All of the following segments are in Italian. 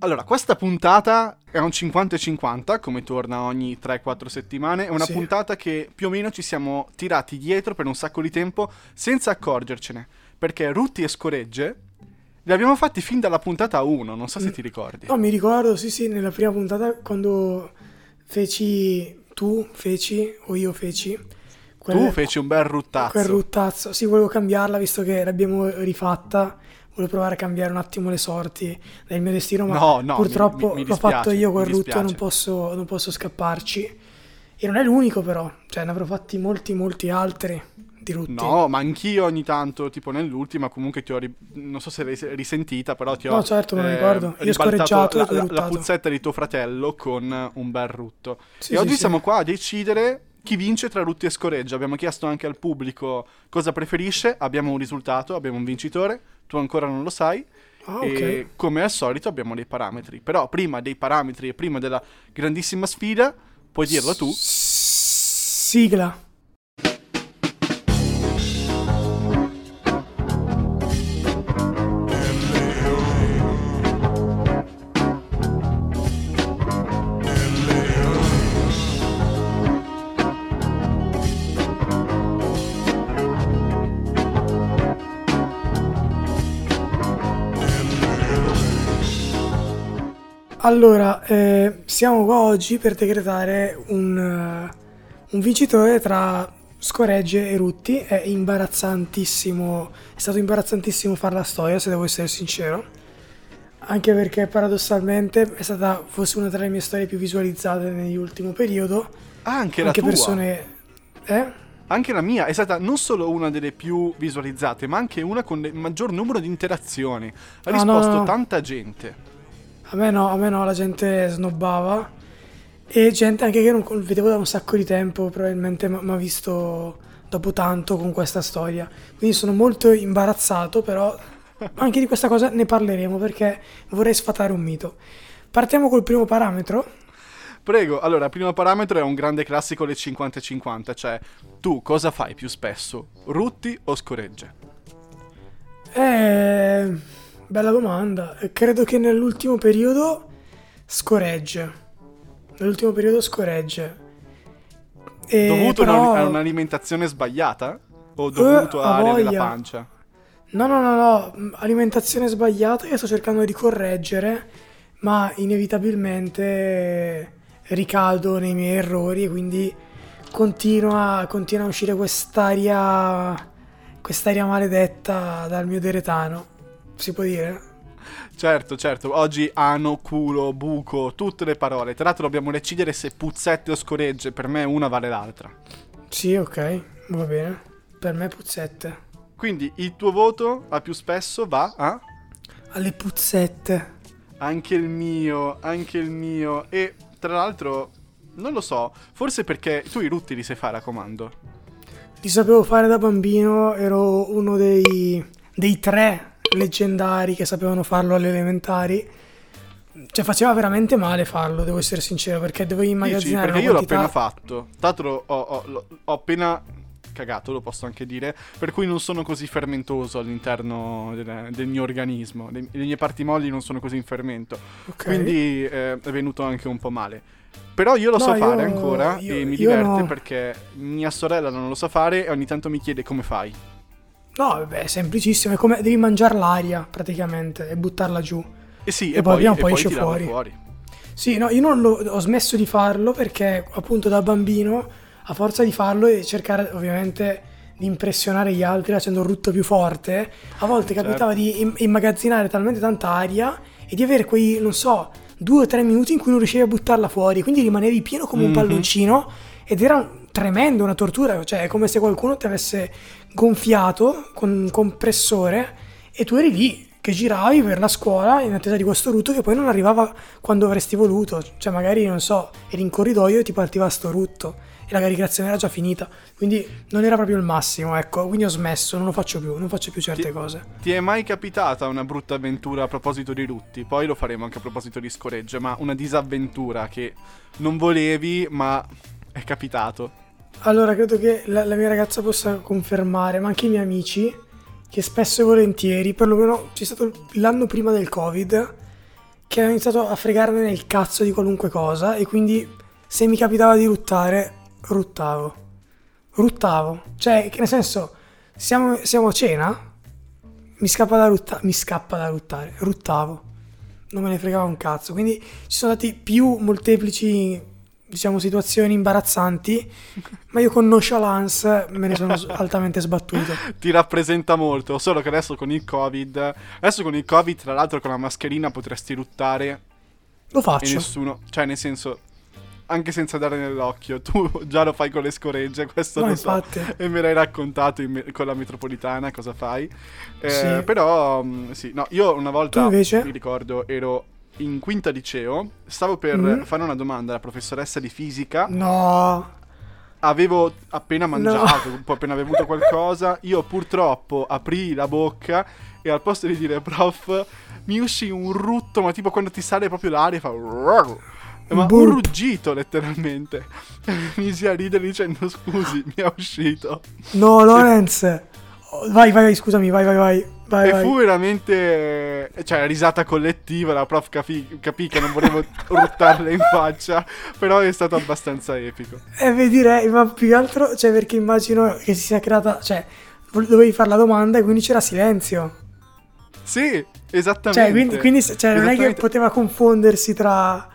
Allora, questa puntata è un 50-50, come torna ogni 3-4 settimane. È una Sì. puntata che più o meno ci siamo tirati dietro per un sacco di tempo senza accorgercene. Perché Rutti e Scoregge li abbiamo fatti fin dalla puntata 1, non so se ti ricordi. No, mi ricordo, sì, sì, nella prima puntata quando feci, tu feci o io feci, quel, tu feci un bel ruttazzo. quel ruttazzo. Sì, volevo cambiarla visto che l'abbiamo rifatta. Volevo provare a cambiare un attimo le sorti del mio destino, ma No, no, purtroppo mi- mi- mi l'ho fatto io mi rutto e non posso, non posso scapparci. E non è l'unico però, cioè ne avrò fatti molti, molti altri di rutti. No, ma anch'io ogni tanto, tipo nell'ultima, comunque ti ho, ri- non so se l'hai se- risentita, però ti ho... No, certo, me lo eh, ricordo. Io ho scorreggiato la, la- la puzzetta di tuo fratello con un bel rutto. Sì, e sì, oggi sì. siamo qua a decidere chi vince tra Rutti e Scoreggia. Abbiamo chiesto anche al pubblico cosa preferisce, abbiamo un risultato, abbiamo un vincitore, tu ancora non lo sai. Ah, E ok. come al solito abbiamo dei parametri. Però prima dei parametri e prima della grandissima sfida, puoi dirlo tu. Sigla. Allora, eh, siamo qua oggi per decretare un, eh, un vincitore tra Scoregge e Rutti. È imbarazzantissimo, è stato imbarazzantissimo fare la storia, se devo essere sincero. Anche perché paradossalmente è stata forse una tra le mie storie più visualizzate nell'ultimo periodo. Ah, anche la Anche tua. persone... Eh? Anche la mia è stata non solo una delle più visualizzate, ma anche una con il maggior numero di interazioni. Ha Ah, risposto no, no. tanta gente. A me no, a me no, la gente snobbava. E gente anche che non vedevo da un sacco di tempo, probabilmente mi ha visto dopo tanto con questa storia. Quindi sono molto imbarazzato, però anche di questa cosa ne parleremo perché vorrei sfatare un mito. Partiamo col primo parametro. Prego, allora, il primo parametro è un grande classico le 50-50, cioè tu cosa fai più spesso, rutti o scoregge? Eh, bella domanda. Credo che nell'ultimo periodo scoregge. Nell'ultimo periodo scoregge. E Dovuto però- a un- a un'alimentazione sbagliata? O dovuto Eh, a a area della voglia. pancia? No, no, no, no, alimentazione sbagliata che sto cercando di correggere, ma inevitabilmente ricado nei miei errori e quindi continua, continua a uscire quest'aria, quest'aria maledetta dal mio deretano, si può dire? Certo, certo, oggi ano, culo, buco, tutte le parole. Tra l'altro dobbiamo decidere se puzzette o scoregge, per me una vale l'altra. Sì, ok, va bene. Per me puzzette. Quindi il tuo voto a più spesso va a... Alle puzzette. Anche il mio, anche il mio. E tra l'altro, non lo so, forse perché tu i rutti li sai fare a comando. Li sapevo fare da bambino, ero uno dei, dei tre leggendari che sapevano farlo alle elementari. Cioè faceva veramente male farlo, devo essere sincero, perché dovevi Dici? immagazzinare Perché una io l'ho quantità... appena fatto. Tra l'altro ho, ho- l'ho- ho appena cagato, lo posso anche dire, per cui non sono così fermentoso all'interno del, del mio organismo. Le, le mie parti molli non sono così in fermento. Ok. Quindi eh, è venuto anche un po' male. Però io lo No, so io- fare ancora io- e mi diverte no. perché mia sorella non lo sa fare e ogni tanto mi chiede come fai. No, vabbè, è semplicissimo, è come devi mangiare l'aria praticamente e buttarla giù. E sì, E e, poi poi, e poi esce fuori. fuori. Sì, no, io non lo- ho smesso di farlo perché appunto da bambino, a forza di farlo e cercare ovviamente di impressionare gli altri facendo un rutto più forte, a volte Certo. capitava di im- immagazzinare talmente tanta aria e di avere quei, non so, due o tre minuti in cui non riuscivi a buttarla fuori, quindi rimanevi pieno come un Mhm. palloncino ed era un- tremendo, una tortura, cioè è come se qualcuno ti avesse gonfiato con un compressore e tu eri lì che giravi per la scuola in attesa di questo rutto che poi non arrivava quando avresti voluto, cioè magari non so, eri in corridoio e ti partiva sto rutto e la caricazione era già finita, quindi non era proprio il massimo, ecco, quindi ho smesso, non lo faccio più, non faccio più certe Ti- cose. Ti è mai capitata una brutta avventura a proposito di rutti? Poi lo faremo anche a proposito di scoregge, ma una disavventura che non volevi, ma è capitato. Allora, credo che la, la mia ragazza possa confermare, ma anche i miei amici, che spesso e volentieri, perlomeno c'è stato l'anno prima del Covid, che ho iniziato a fregarmene il cazzo di qualunque cosa e quindi se mi capitava di ruttare, ruttavo. Ruttavo. Cioè, che nel senso, siamo, siamo a cena, mi scappa da ruttare, mi scappa da ruttare, ruttavo. Non me ne fregava un cazzo. Quindi ci sono stati più molteplici, diciamo, situazioni imbarazzanti, ma io con nonchalance me ne sono altamente sbattuto. Ti rappresenta molto, solo che adesso con il Covid, adesso con il Covid, tra l'altro con la mascherina potresti ruttare Lo e faccio. nessuno, cioè nel senso anche senza dare nell'occhio, tu già lo fai con le scoregge, questo No, lo so. E me l'hai raccontato me- con la metropolitana cosa fai. Eh, Sì. Però, mm, sì, no, io una volta, invece? mi ricordo, ero in quinta liceo, stavo per Mm. fare una domanda alla professoressa di fisica, No. avevo appena mangiato, un po' appena bevuto qualcosa, io purtroppo aprì la bocca e al posto di dire prof, mi uscì un rutto, ma tipo quando ti sale proprio l'aria fa... Ma un Burp. ruggito letteralmente. Mi inizi a ridere dicendo scusi, mi è uscito. No, Lorenz. Vai, vai, vai, scusami, vai, vai, vai. Vai, e vai. fu veramente. Cioè, risata collettiva. La prof capì, capì che non volevo ruttarle in faccia. Però è stato abbastanza epico. E vi direi, ma più che altro, cioè, perché immagino che si sia creata, cioè, dovevi fare la domanda e quindi c'era silenzio. Sì, esattamente. Cioè, quindi, quindi cioè, non è che Esattamente. poteva confondersi tra,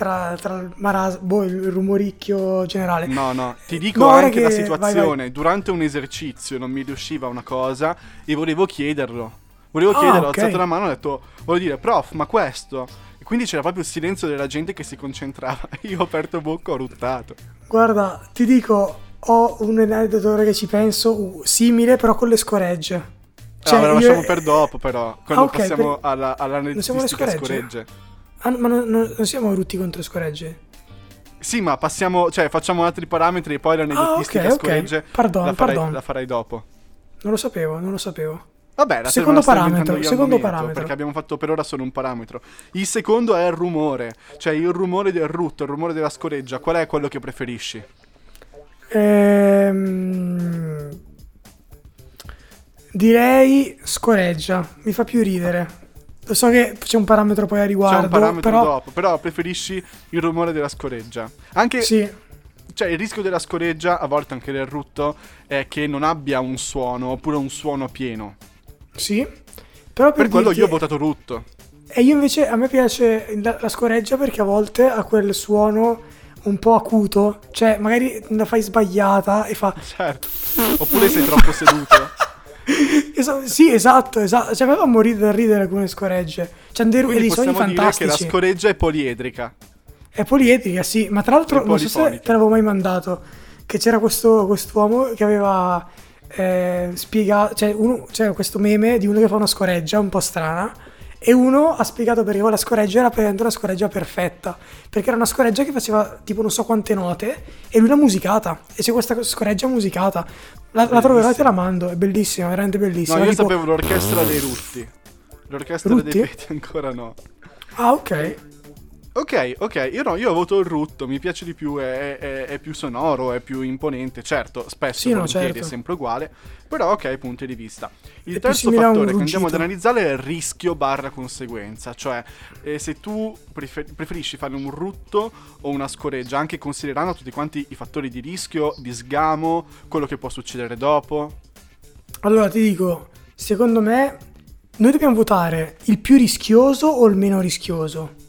tra, tra il maras, boh, il rumoricchio generale. No, no, ti dico No, anche la che- situazione. vai, Durante un esercizio non mi riusciva una cosa e volevo chiederlo. Volevo Ah, chiederlo, ok. ho alzato la mano e ho detto, voglio dire, prof, ma questo? E quindi c'era proprio il silenzio della gente che si concentrava. Io ho aperto bocca, ho ruttato. Guarda, ti dico, ho un aneddoto che ci penso, uh, simile però con le scoregge. Cioè, Cioè, lo io- lasciamo per dopo, però. Quando Ah, ok, passiamo per- alla, Non siamo alle all'aneddotistica scoregge? scoregge. Ah, ma non, non- siamo rutti contro scoregge? Sì, ma passiamo, cioè facciamo altri parametri e poi l'aneddotistica Ah, ok, ok. scoregge Pardon, la, farai, pardon. la farai dopo. Non lo sapevo, non lo sapevo. Vabbè, la Secondo la parametro, secondo momento, parametro. Perché abbiamo fatto per ora solo un parametro. Il secondo è il rumore, cioè il rumore del rutto, il rumore della scoreggia. Qual è quello che preferisci? Ehm... Direi scoreggia, mi fa più ridere. So che c'è un parametro poi a C'è riguardo, un parametro però dopo, però preferisci il rumore della scoreggia. Anche, sì, cioè il rischio della scoreggia, a volte anche del rutto, è che non abbia un suono, oppure un suono pieno. sì. Però per, Per quello io ho votato rutto. E io invece a me piace la, la scoreggia perché a volte ha quel suono un po' acuto, cioè magari la fai sbagliata e fa Certo. Oppure sei troppo seduto. Esa- sì, esatto, esatto. Cioè, a me fa morire da ridere alcune scoregge. C'è dei, Quindi dei suoni possiamo dire che la fantastici. scoreggia è poliedrica. È poliedrica, sì, ma tra l'altro non so se te l'avevo mai mandato, che c'era questo quest'uomo che aveva eh, spiegato, cioè uno, c'era questo meme di uno che fa una scoreggia un po' strana e uno ha spiegato perché la scoreggia era praticamente una scoreggia perfetta, perché era una scoreggia che faceva tipo non so quante note e lui l'ha musicata e c'è questa scoreggia musicata. La, la troverai e te la mando, è bellissima, veramente No, bellissima. io tipo- sapevo l'orchestra dei rutti. L'orchestra Rutti? dei peti ancora no. Ah, ok. Ok, ok, io no, io voto il rutto, mi piace di più, è, è- è più sonoro, è più imponente, certo, spesso Sì, no, certo. è sempre uguale, però ok, punti di vista. Il È terzo fattore che andiamo ad analizzare è il rischio barra conseguenza, cioè eh, se tu prefer- preferisci fare un rutto o una scoreggia, anche considerando tutti quanti i fattori di rischio, di sgamo, quello che può succedere dopo. Allora ti dico, secondo me noi dobbiamo votare il più rischioso o il meno rischioso.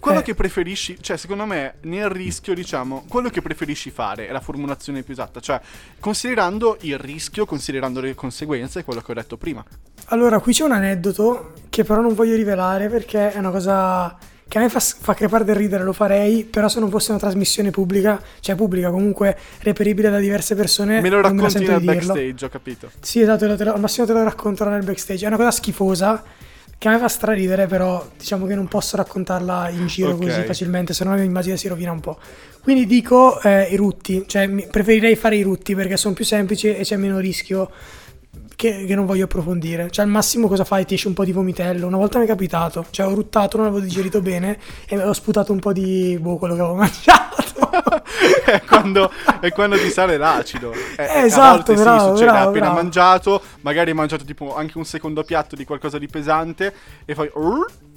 Quello Eh. che preferisci, cioè secondo me nel rischio diciamo, quello che preferisci fare è la formulazione più esatta, cioè considerando il rischio, considerando le conseguenze, quello che ho detto prima. Allora, qui c'è un aneddoto che però non voglio rivelare perché è una cosa che a me fa, fa crepare del ridere, lo farei, però se non fosse una trasmissione pubblica, cioè pubblica comunque reperibile da diverse persone, Me lo me racconti sento nel backstage, ho capito. Sì, esatto, te lo- al massimo te lo racconterò nel backstage. È una cosa schifosa che a me fa straridere, però diciamo che non posso raccontarla in giro Ok. così facilmente, se no l'immagine si rovina un po'. Quindi dico eh, i rutti, cioè mi- preferirei fare i rutti perché sono più semplici e c'è meno rischio che, che non voglio approfondire. Cioè al massimo cosa fai? Ti esce un po' di vomitello. Una volta mi è capitato, cioè ho ruttato, non avevo digerito bene e ho sputato un po' di boh, quello che avevo mangiato. è, quando, è quando ti sale l'acido. Eh, Eh, a esatto, volte sì, bravo, succede, bravo, appena bravo. mangiato, magari hai mangiato tipo anche un secondo piatto di qualcosa di pesante e fai...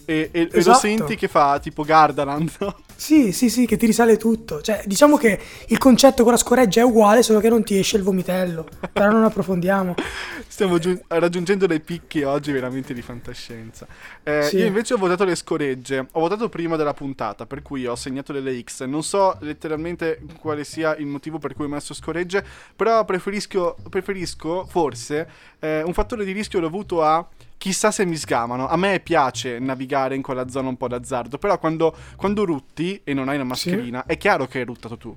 E, e- e lo Esatto. senti che fa tipo Gardaland, no? Sì, sì, sì, che ti risale tutto. Cioè, diciamo che il concetto con la scoreggia è uguale, solo che non ti esce il vomitello. Però non approfondiamo. Stiamo giun- raggiungendo dei picchi oggi veramente di fantascienza. Eh, Sì. Io invece ho votato le scoregge. Ho votato prima della puntata, per cui ho segnato delle X. Non so letteralmente quale sia il motivo per cui ho messo scoregge, però preferisco, preferisco forse eh, un fattore di rischio dovuto a chissà se mi sgamano. A me piace navigare in quella zona un po' d'azzardo, però quando, quando rutti e non hai una mascherina, è chiaro che hai ruttato tu,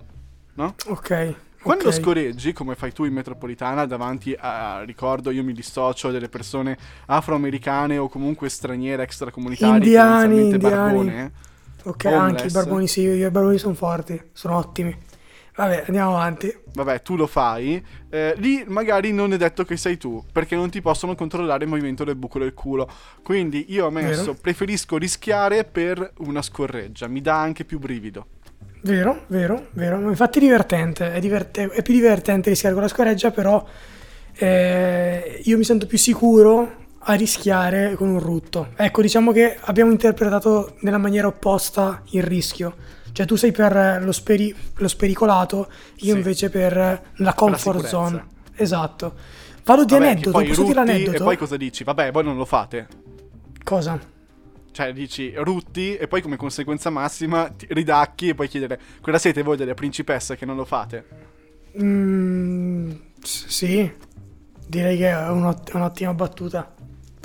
no? Ok. Quando ok. scoreggi, come fai tu in metropolitana, davanti a, ricordo, io mi dissocio delle persone afroamericane o comunque straniere extracomunitarie, Indiani, indiani. barbone. Ok, homeless. anche i barboni, sì, i barboni sono forti, sono ottimi. Vabbè, andiamo avanti. Vabbè, tu lo fai. eh, lì magari non è detto che sei tu, perché non ti possono controllare il movimento del buco del culo. Quindi io ho messo, Vero. preferisco rischiare per una scorreggia, mi dà anche più brivido. Vero, vero, vero. Infatti è divertente, è, diverte- è più divertente rischiare con la scoreggia, però eh, io mi sento più sicuro a rischiare con un rutto. Ecco, diciamo che abbiamo interpretato nella maniera opposta il rischio. Cioè tu sei per lo, speri- lo spericolato, io Sì. invece per la comfort sicurezza. zone. Esatto. Vado di Vabbè, aneddoto, posso dire rutti l'aneddoto? E poi cosa dici? Vabbè, voi non lo fate. Cosa? Cioè, dici rutti e poi come conseguenza massima ridacchi e poi chiedere quella siete voi delle principesse che non lo fate? Mm, sì, direi che è un'ott- un'ottima battuta.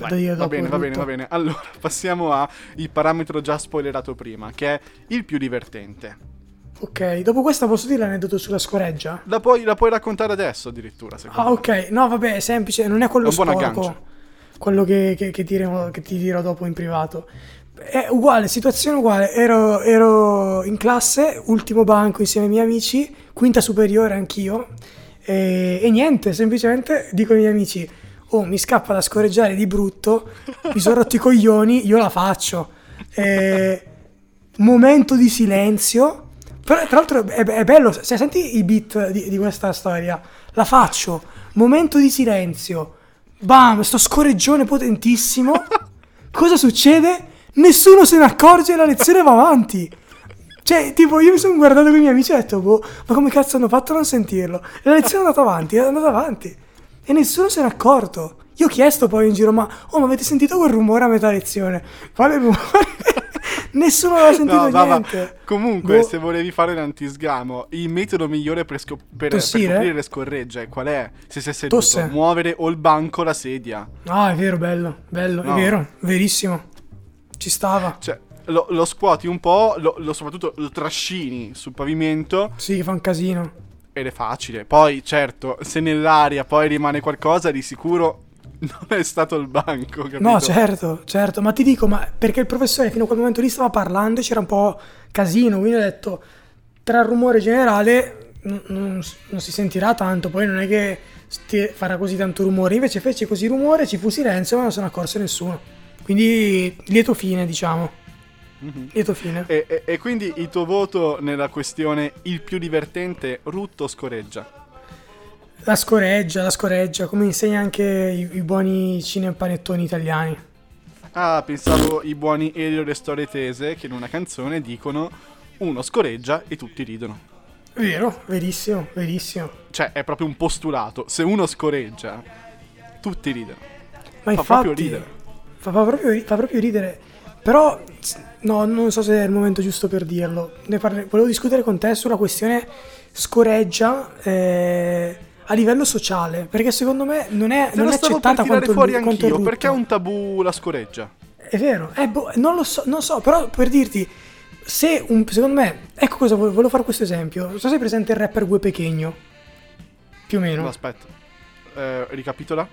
Vai, dire va dopo bene, va bene, va bene. Allora, passiamo a il parametro già spoilerato prima, che è il più divertente. Ok, dopo questa posso dire l'aneddoto sulla scoreggia? La puoi, la puoi raccontare adesso addirittura, secondo Ah, me. ok. No, vabbè, è semplice, non è quello È un buon sporco. aggancio. Quello che, che- che diremo- che ti dirò dopo in privato. È uguale, situazione uguale. Ero, ero in classe, ultimo banco insieme ai miei amici, quinta superiore anch'io. E, e niente, semplicemente dico ai miei amici: Oh, mi scappa da scorreggiare di brutto, mi sono rotto i coglioni, io la faccio. E, momento di silenzio. Però, tra l'altro è, è bello, se senti i beat di, di questa storia, la faccio. Momento di silenzio. Bam, sto scorreggione potentissimo. Cosa succede? Nessuno se ne accorge e la lezione va avanti. Cioè, tipo, io mi sono guardato con i miei amici e ho detto, boh, ma come cazzo hanno fatto a non sentirlo? E la lezione è andata avanti, è andata avanti. E nessuno se n'è accorto. Io ho chiesto poi in giro, ma, oh, ma avete sentito quel rumore a metà lezione? Quale rumore? nessuno aveva sentito No, va, va. niente. Comunque, Boh. se volevi fare l'antisgamo, il metodo migliore per, scop- per, per Tossire? coprire le scorregge, qual è? Se sei seduto, Tosse. muovere o il banco o la sedia. Ah, è vero, bello, bello, No. è vero, verissimo. Ci stava. Cioè, lo, lo scuoti un po', lo, lo- soprattutto lo trascini sul pavimento Sì, che fa un casino. Ed è facile. Poi, certo, se nell'aria poi rimane qualcosa, di sicuro non è stato il banco, capito? No, certo, certo, ma ti dico, ma perché il professore fino a quel momento lì stava parlando e c'era un po' casino, quindi ho detto, tra il rumore generale n- non, non si sentirà tanto, poi non è che farà così tanto rumore, invece fece così rumore, ci fu silenzio, ma non se ne accorse nessuno. Quindi lieto fine, diciamo, Mhm. lieto fine. E, e- e quindi il tuo voto nella questione il più divertente, rutto o scoreggia? La scoreggia, la scoreggia, come insegna anche i, i buoni cinepanettoni italiani. Ah, pensavo i buoni Elio e le storie tese che in una canzone dicono uno scoreggia e tutti ridono. Vero, verissimo, verissimo. Cioè, è proprio un postulato. Se uno scoreggia, tutti ridono. Ma Fa infatti, proprio ridere. Fa, fa proprio, ri- fa proprio ridere. Però, no, non so se è il momento giusto per dirlo. Ne parle- volevo discutere con te sulla questione scoreggia eh, a livello sociale. Perché secondo me non è, non è accettata quanto, fuori quanto anch'io, perché è un tabù la scoreggia? È vero, eh, boh, non lo so, non so, però per dirti, se un, secondo me, ecco cosa volevo, fare questo esempio. Non so se hai presente il rapper Gue Pechegno. Più o meno. No, aspetta. Eh, ricapitola?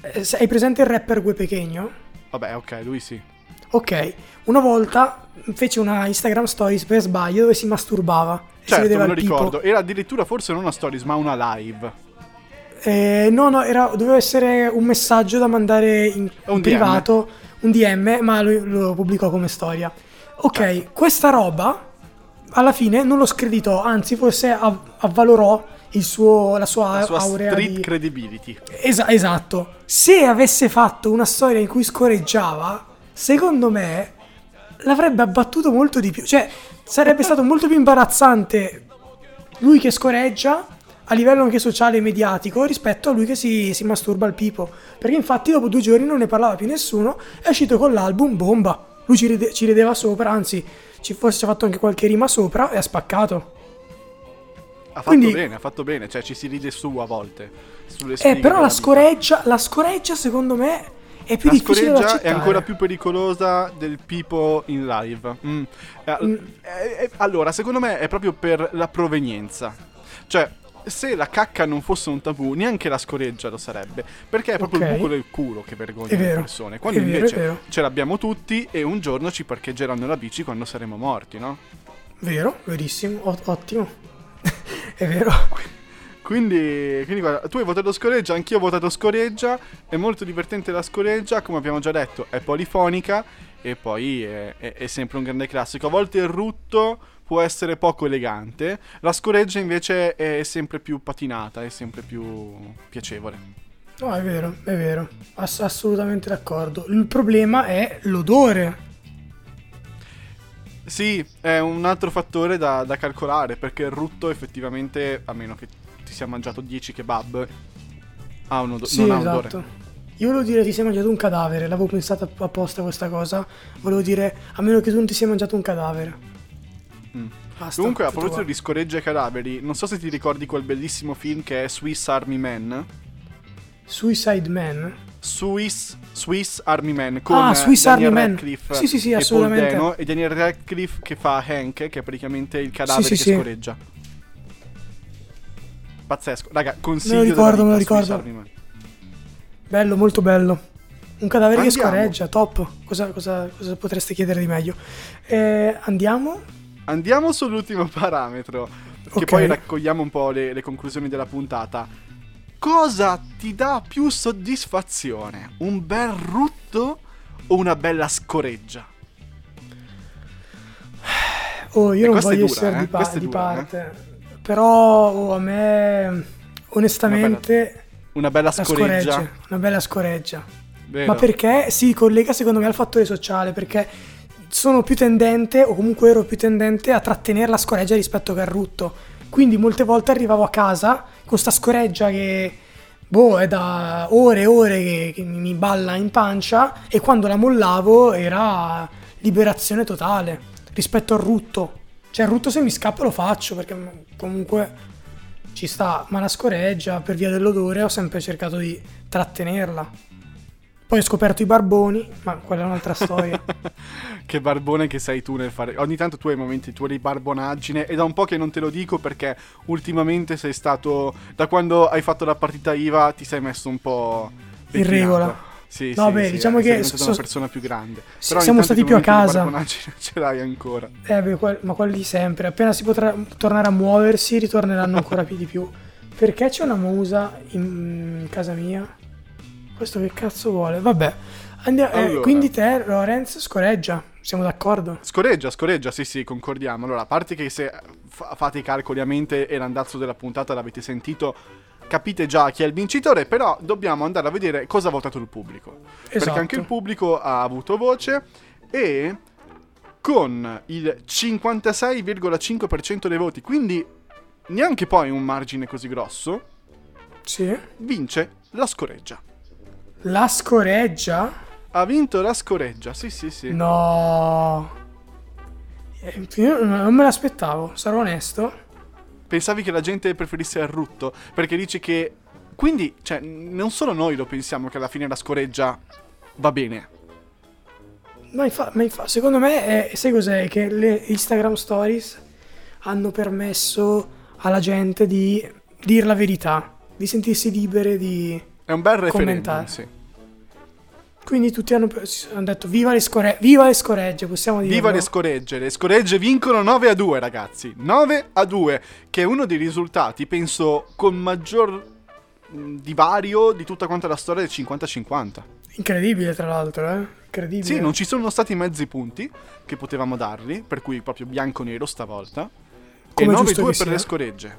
Eh, hai presente il rapper Gue Pechegno? Vabbè, ok, lui sì. Ok, una volta fece una Instagram Stories per sbaglio dove si masturbava. si Certo, vedeva me lo ricordo. Era addirittura forse non una stories, ma una live. Eh, no, no, era- doveva essere un messaggio da mandare in, Un DM. privato, un DM, ma lo, lo pubblicò come storia. Ok, Certo. questa roba alla fine non lo screditò, anzi forse av- avvalorò il suo, la sua, La sua aurea street di... credibility. Esa- esatto. Se avesse fatto una storia in cui scoreggiava, secondo me l'avrebbe abbattuto molto di più. Cioè, sarebbe stato molto più imbarazzante lui che scoreggia a livello anche sociale e mediatico rispetto a lui che si, si masturba al pipo. Perché infatti dopo due giorni non ne parlava più nessuno, è uscito con l'album Bomba. Lui ci, ride- ci rideva sopra, anzi, ci forse ci ha fatto anche qualche rima sopra e ha spaccato. Ha fatto Quindi- bene, ha fatto bene, cioè ci si ride su a volte. Sulle Eh, però la scoreggia, la scoreggia secondo me è più La difficile da scoreggia è ancora più pericolosa del pipo in live. Mm. Eh, Mm. eh, eh, allora, secondo me è proprio per la provenienza. Cioè, se la cacca non fosse un tabù, neanche la scoreggia lo sarebbe. Perché è proprio Ok. il buco del culo che vergogna le persone. Quando È invece vero. ce l'abbiamo tutti e un giorno ci parcheggeranno la bici quando saremo morti, no? Vero, verissimo, ottimo. è vero. Quindi, quindi guarda, tu hai votato scoreggia, anch'io ho votato scoreggia. È molto divertente la scoreggia, come abbiamo già detto, è polifonica e poi è, è- è sempre un grande classico. A volte il rutto può essere poco elegante, la scoreggia invece è sempre più patinata, è sempre più piacevole. No, è vero, è vero. Ass- assolutamente d'accordo. Il problema è l'odore. Sì, è un altro fattore da, da calcolare perché il rutto effettivamente, a meno che ti sia mangiato 10 kebab, ha un odo- Sì, non ha odore. esatto. Io volevo dire ti sei mangiato un cadavere, l'avevo pensata apposta questa cosa. Volevo dire a meno che tu non ti sia mangiato un cadavere. Mm. Basta, Comunque, a proposito qua. di scoregge e cadaveri, non so se ti ricordi quel bellissimo film che è Swiss Army Man. Suicide Man. Swiss, Swiss Army Man con Ah, Swiss Daniel Army Man. Radcliffe Sì, sì, sì, e assolutamente. Paul Dano, e Daniel Radcliffe che fa Hank, che è praticamente il cadavere Sì, sì, che sì. scoreggia. Pazzesco. Raga, consiglio Me lo ricordo, me lo ricordo. Bello, molto bello. Un cadavere Andiamo. che scoreggia, top. Cosa, cosa- cosa potreste chiedere di meglio? Eh, andiamo? Andiamo sull'ultimo parametro, che Ok. poi raccogliamo un po' le, le conclusioni della puntata. Cosa ti dà più soddisfazione? Un bel rutto o una bella scoreggia? Oh, io E non voglio dura, essere eh? di, pa- di dura, parte. Però oh, a me, onestamente, Una bella la scoreggia. scoreggia. Una bella scoreggia. Vero? Ma perché si collega secondo me al fattore sociale? Perché sono più tendente, o comunque ero più tendente a trattenere la scoreggia rispetto che al rutto. Quindi molte volte arrivavo a casa con sta scoreggia che, boh, è da ore e ore che, che mi balla in pancia e quando la mollavo era liberazione totale rispetto al rutto. Cioè il rutto se mi scappa lo faccio perché comunque ci sta, ma la scoreggia per via dell'odore ho sempre cercato di trattenerla. Poi ho scoperto i barboni, ma quella è un'altra storia. che barbone che sei tu nel fare. Ogni tanto tu hai momenti tuoi di barbonaggine. E da un po' che non te lo dico perché ultimamente sei stato. Da quando hai fatto la partita IVA ti sei messo un po'. In becchinato. regola. Sì, No, sì, beh, sì, diciamo che diventato so- una persona più grande. Però siamo stati più a casa. barbonaggine Ce l'hai ancora. Eh beh, quel- ma quelli sempre. Appena si potrà tornare a muoversi, ritorneranno ancora più di più. Perché c'è una musa in casa mia? Questo che cazzo vuole? Vabbè. Andiamo, eh, Allora. quindi te, Lorenz, scoreggia. Siamo d'accordo? Scoreggia, scoreggia, sì, sì, concordiamo. Allora, a parte che se fa- fate i calcoli a mente e l'andazzo della puntata l'avete sentito, capite già chi è il vincitore, però dobbiamo andare a vedere cosa ha votato il pubblico. Esatto. Perché anche il pubblico ha avuto voce e con il 56,5% dei voti, quindi neanche poi un margine così grosso, Sì. vince la scoreggia. La scoreggia? Ha vinto la scoreggia, sì, sì, sì. No. Eh, Io non me l'aspettavo, sarò onesto. Pensavi che la gente preferisse il rutto? Perché dici che. Quindi, cioè, non solo noi lo pensiamo che alla fine la scoreggia va bene. Ma, infa- ma infa- secondo me, è, sai cos'è? Che le Instagram Stories hanno permesso alla gente di dire la verità, di sentirsi libere di... È un bel referendum, Commentare. sì. Quindi tutti hanno, detto viva le, score- viva le scoregge, possiamo dire. Viva le scoregge, le scoregge vincono 9 a 2 ragazzi, 9 a 2, che è uno dei risultati, penso, con maggior divario di tutta quanta la storia del 50-50. Incredibile tra l'altro, eh? Incredibile. Sì, non ci sono stati mezzi punti che potevamo dargli, per cui proprio bianco-nero stavolta. Come e è giusto 9-2 che per sia. le scoregge.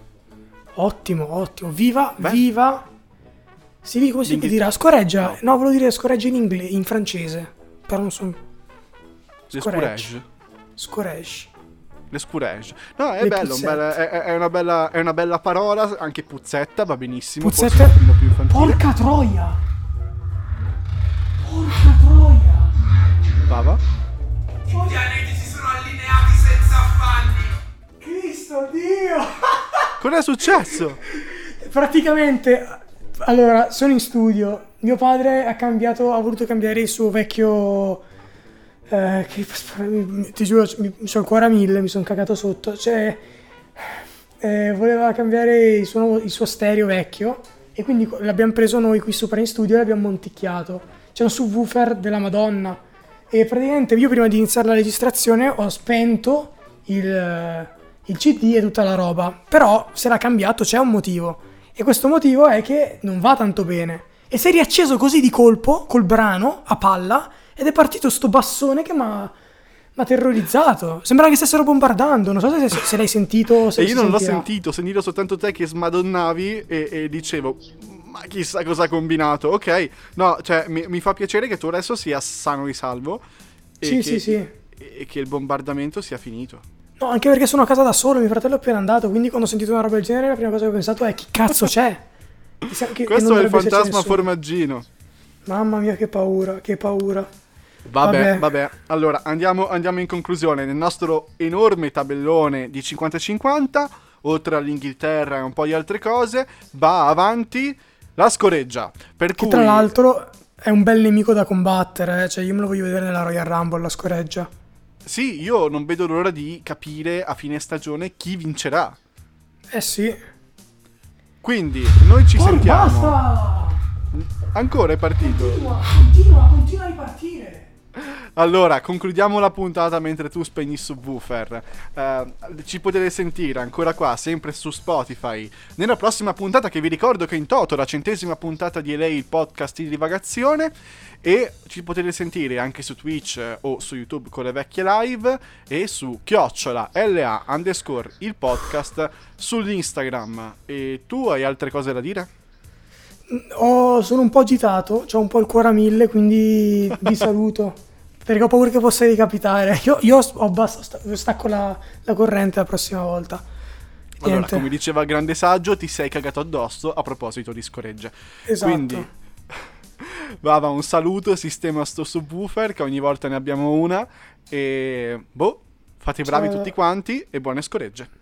Ottimo, ottimo. Viva, Beh. viva... Sì, come si dirà? Scoreggia. No. No, volevo dire scoreggia in inglese, in francese. però non sono... Le Scoregge. scourge. Scoregge. Le scourge. No, è Le bello, un puzzette. bel- è, è una bella, è una bella parola, anche puzzetta, va benissimo. Pochino più infantile. Porca troia! Porca troia! Bava. I pianeti si sono allineati senza affanni. Cristo Dio! Cosa è successo? Praticamente, allora, sono in studio. Mio padre ha cambiato, ha voluto cambiare il suo vecchio. eh, che, ti giuro, mi, sono ancora mille, mi sono cagato sotto. Cioè, eh, voleva cambiare il suo, il suo stereo vecchio. E quindi l'abbiamo preso noi qui sopra in studio e l'abbiamo monticchiato. C'è un subwoofer della Madonna. E praticamente io prima di iniziare la registrazione ho spento il, il CD e tutta la roba. Però se l'ha cambiato c'è un motivo. E questo motivo è che non va tanto bene. E si è riacceso così di colpo, col brano, a palla, ed è partito sto bassone che mi ha terrorizzato. Sembrava che stessero bombardando. Non so se, se l'hai sentito. Se E io non l'ho sentirà. sentito, ho sentito soltanto te che smadonnavi e, e dicevo, ma chissà cosa ha combinato. Ok, no, cioè mi, mi fa piacere che tu adesso sia sano e salvo. E Sì, che, sì, sì. E che il bombardamento sia finito. No, anche perché sono a casa da solo, mio fratello è appena andato, quindi quando ho sentito una roba del genere la prima cosa che ho pensato è chi cazzo c'è? Chissà che- che Questo non è il fantasma formaggino. Mamma mia che paura, che paura. Vabbè, Vabbè. vabbè. Allora, andiamo, andiamo in conclusione. Nel nostro enorme tabellone di 50-50, oltre all'Inghilterra e un po' di altre cose, va avanti la scoreggia. Per Che cui, tra l'altro è un bel nemico da combattere, eh, cioè io me lo voglio vedere nella Royal Rumble, la scoreggia. Sì, io non vedo l'ora di capire a fine stagione chi vincerà. Eh sì. Quindi, noi ci Poi sentiamo. basta! Ancora è partito. Continua, continua, continua a ripartire. Allora, concludiamo la puntata mentre tu spegni il subwoofer. Eh, ci potete sentire ancora qua, sempre su Spotify, nella prossima puntata che vi ricordo che è in toto, la centesima puntata di LA, il podcast di divagazione. E ci potete sentire anche su Twitch eh, o su YouTube con le vecchie live e su chiocciola LA underscore il podcast sull'Instagram. E tu hai altre cose da dire? Oh, sono un po' agitato, ho un po' il cuore a mille, quindi vi saluto. Perché ho paura che possa ricapitare. Io, io ho basta, sta- stacco la, la corrente la prossima volta. Allora, Niente. come diceva il grande saggio, ti sei cagato addosso a proposito di scoreggia. Esatto. Quindi, Vava, un saluto, sistema sto subwoofer, che ogni volta ne abbiamo una. E boh, fate bravi Ciao. tutti quanti e buone scoregge.